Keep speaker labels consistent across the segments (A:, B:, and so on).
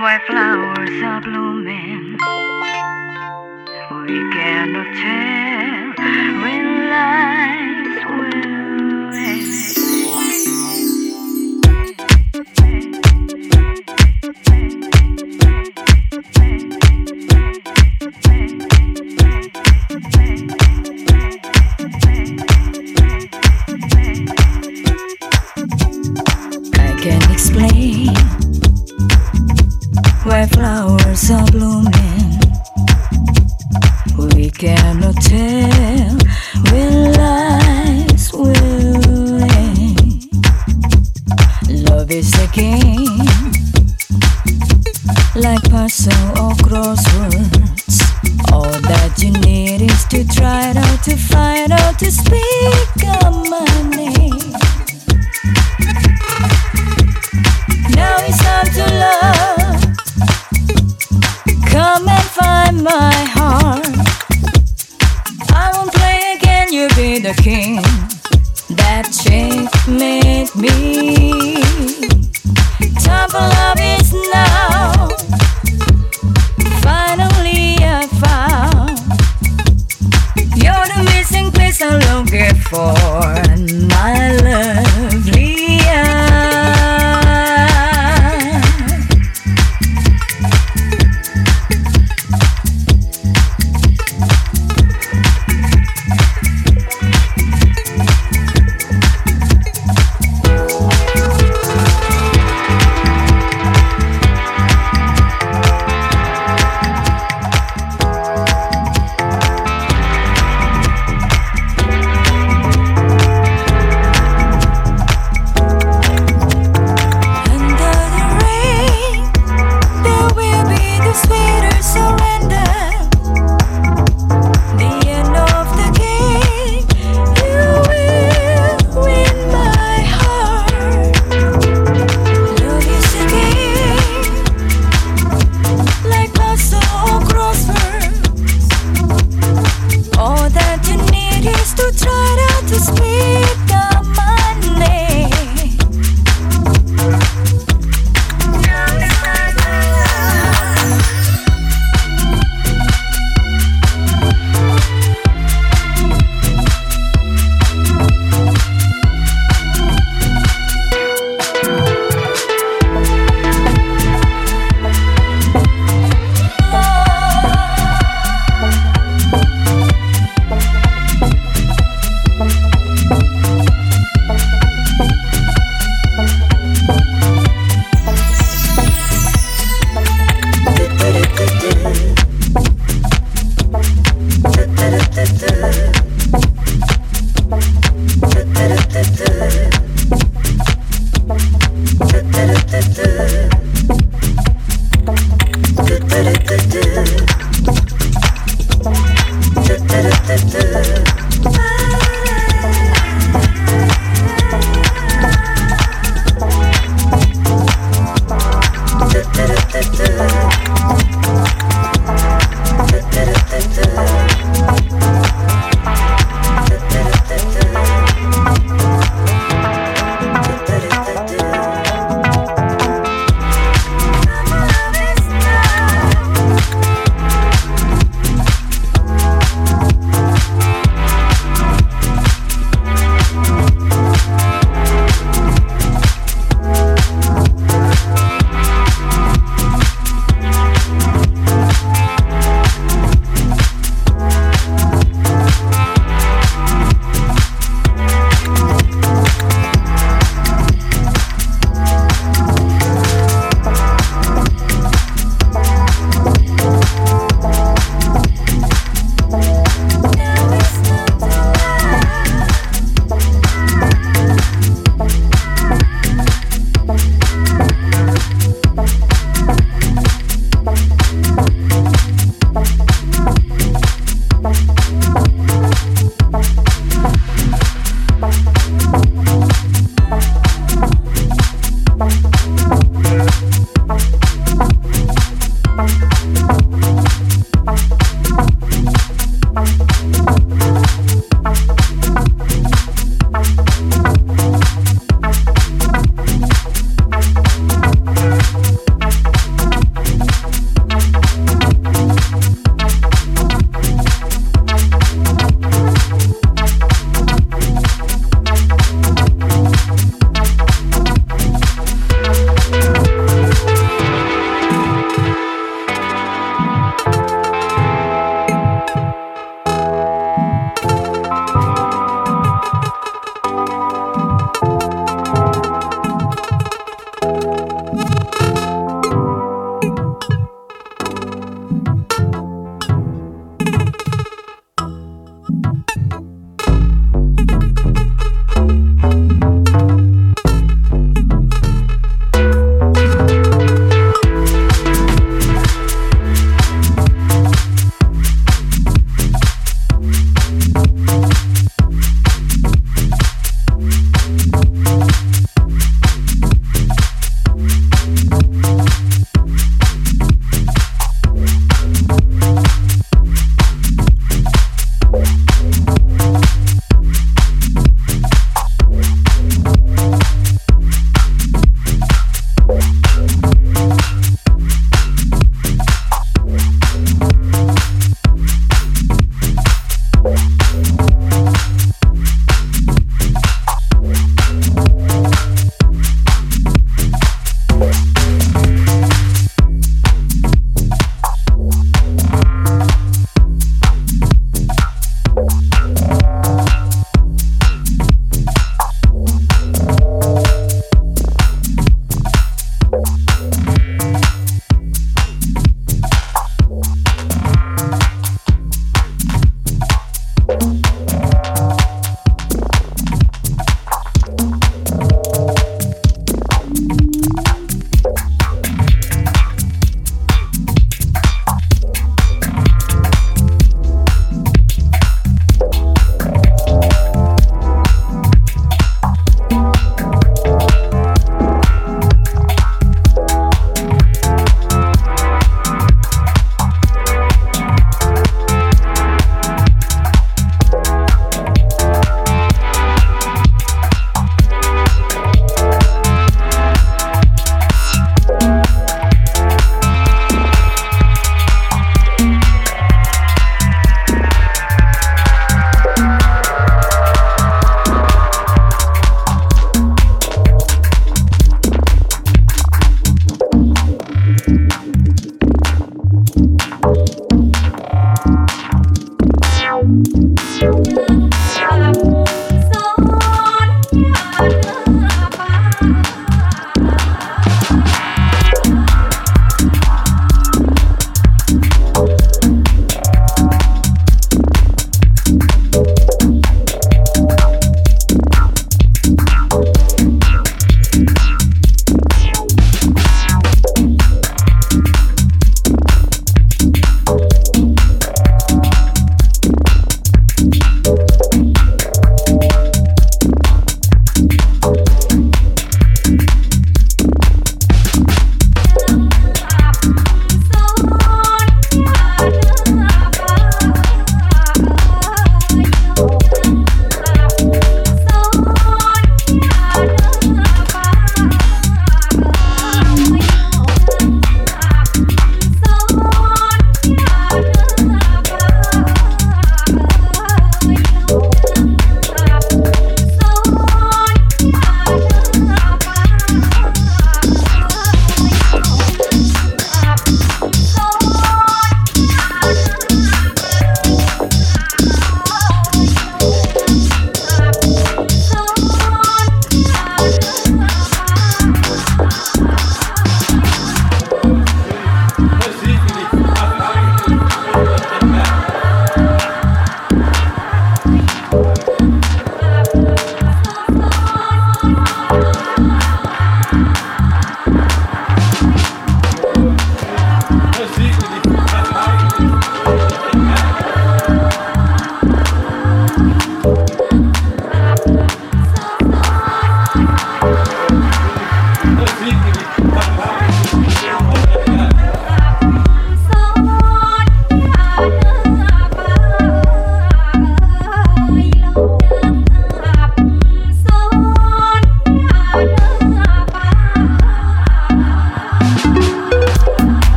A: While flowers are blooming, we cannot tell when lies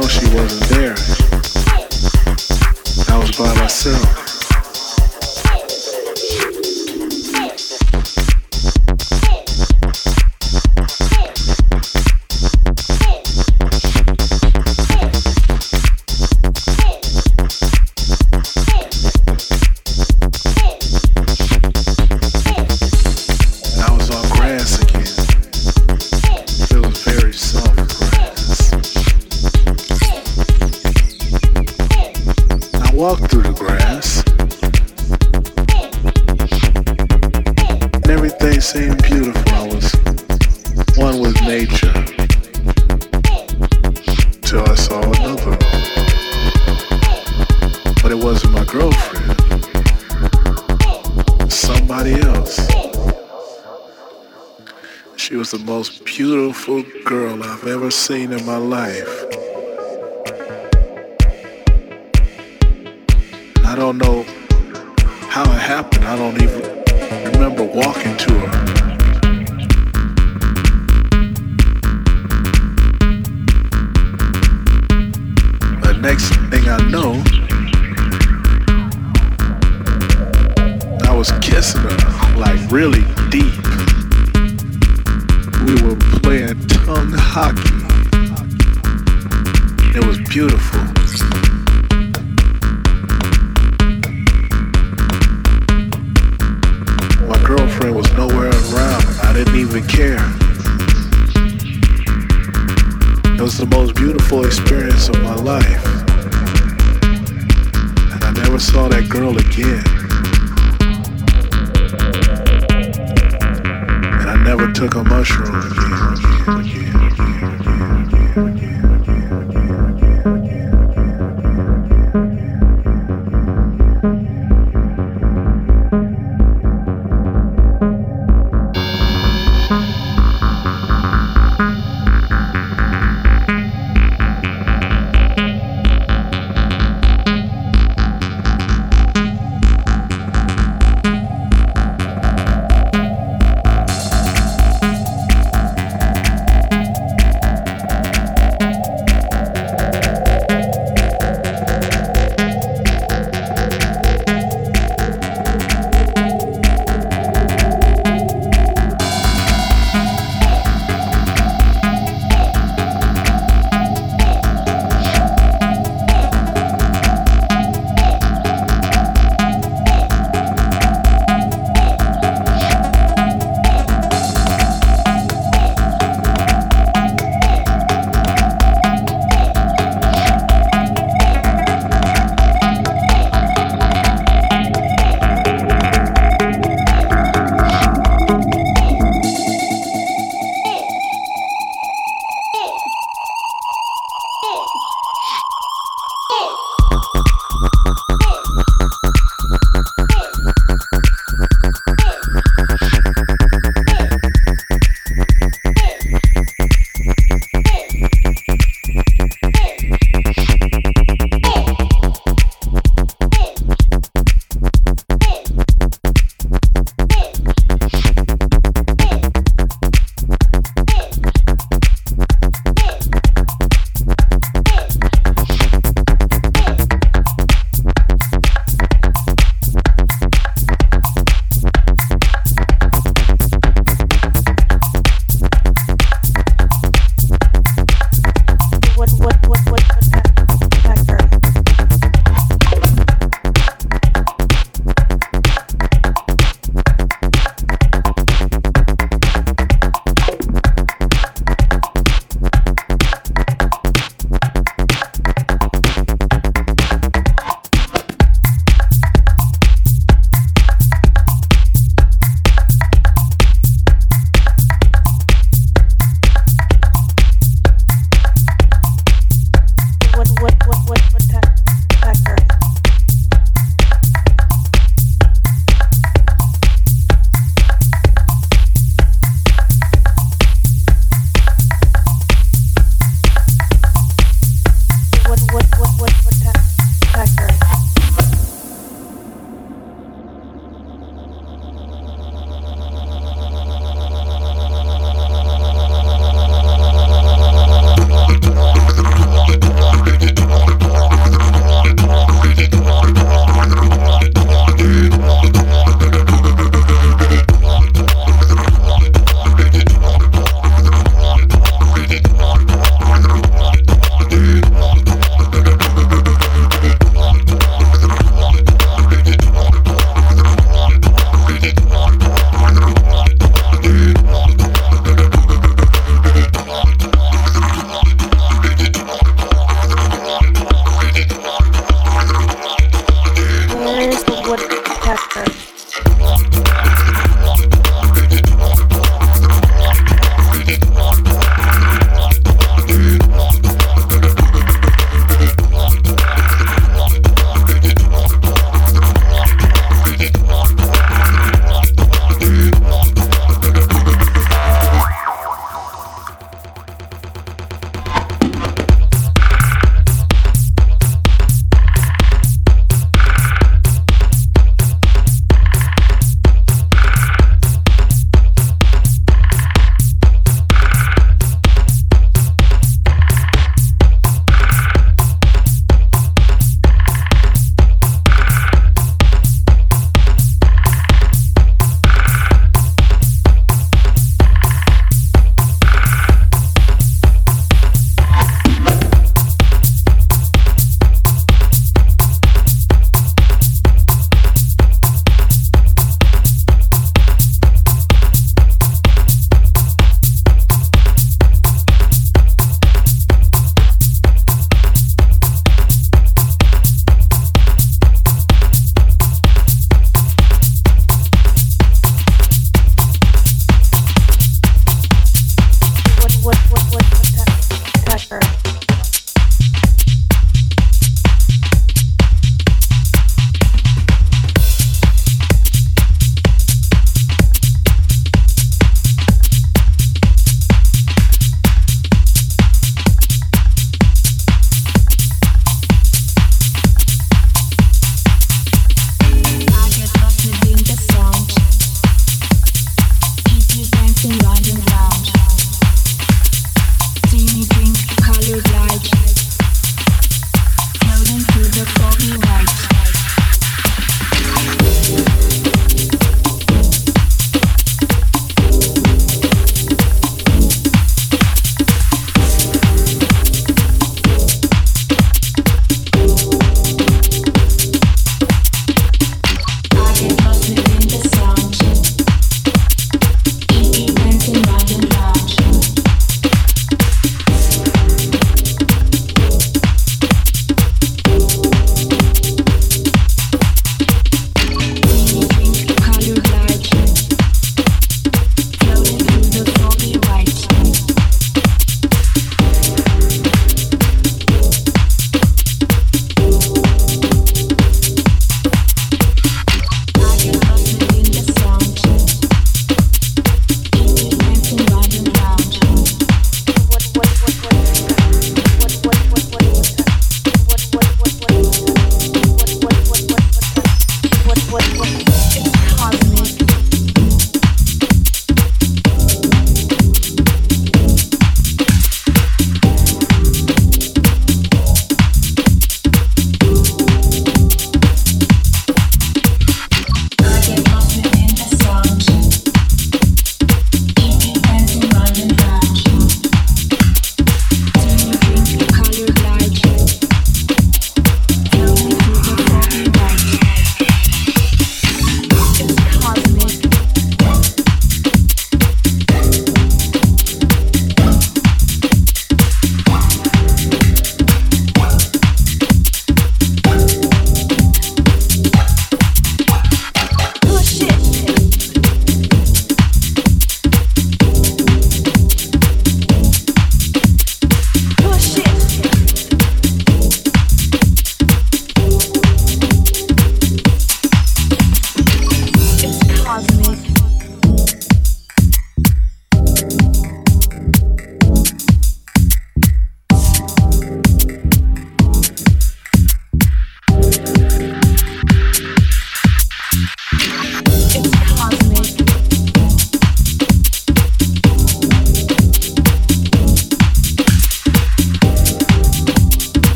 A: know she wasn't there.
B: I was by myself. beautiful experience of my life. And I never saw that girl again.
C: Oh.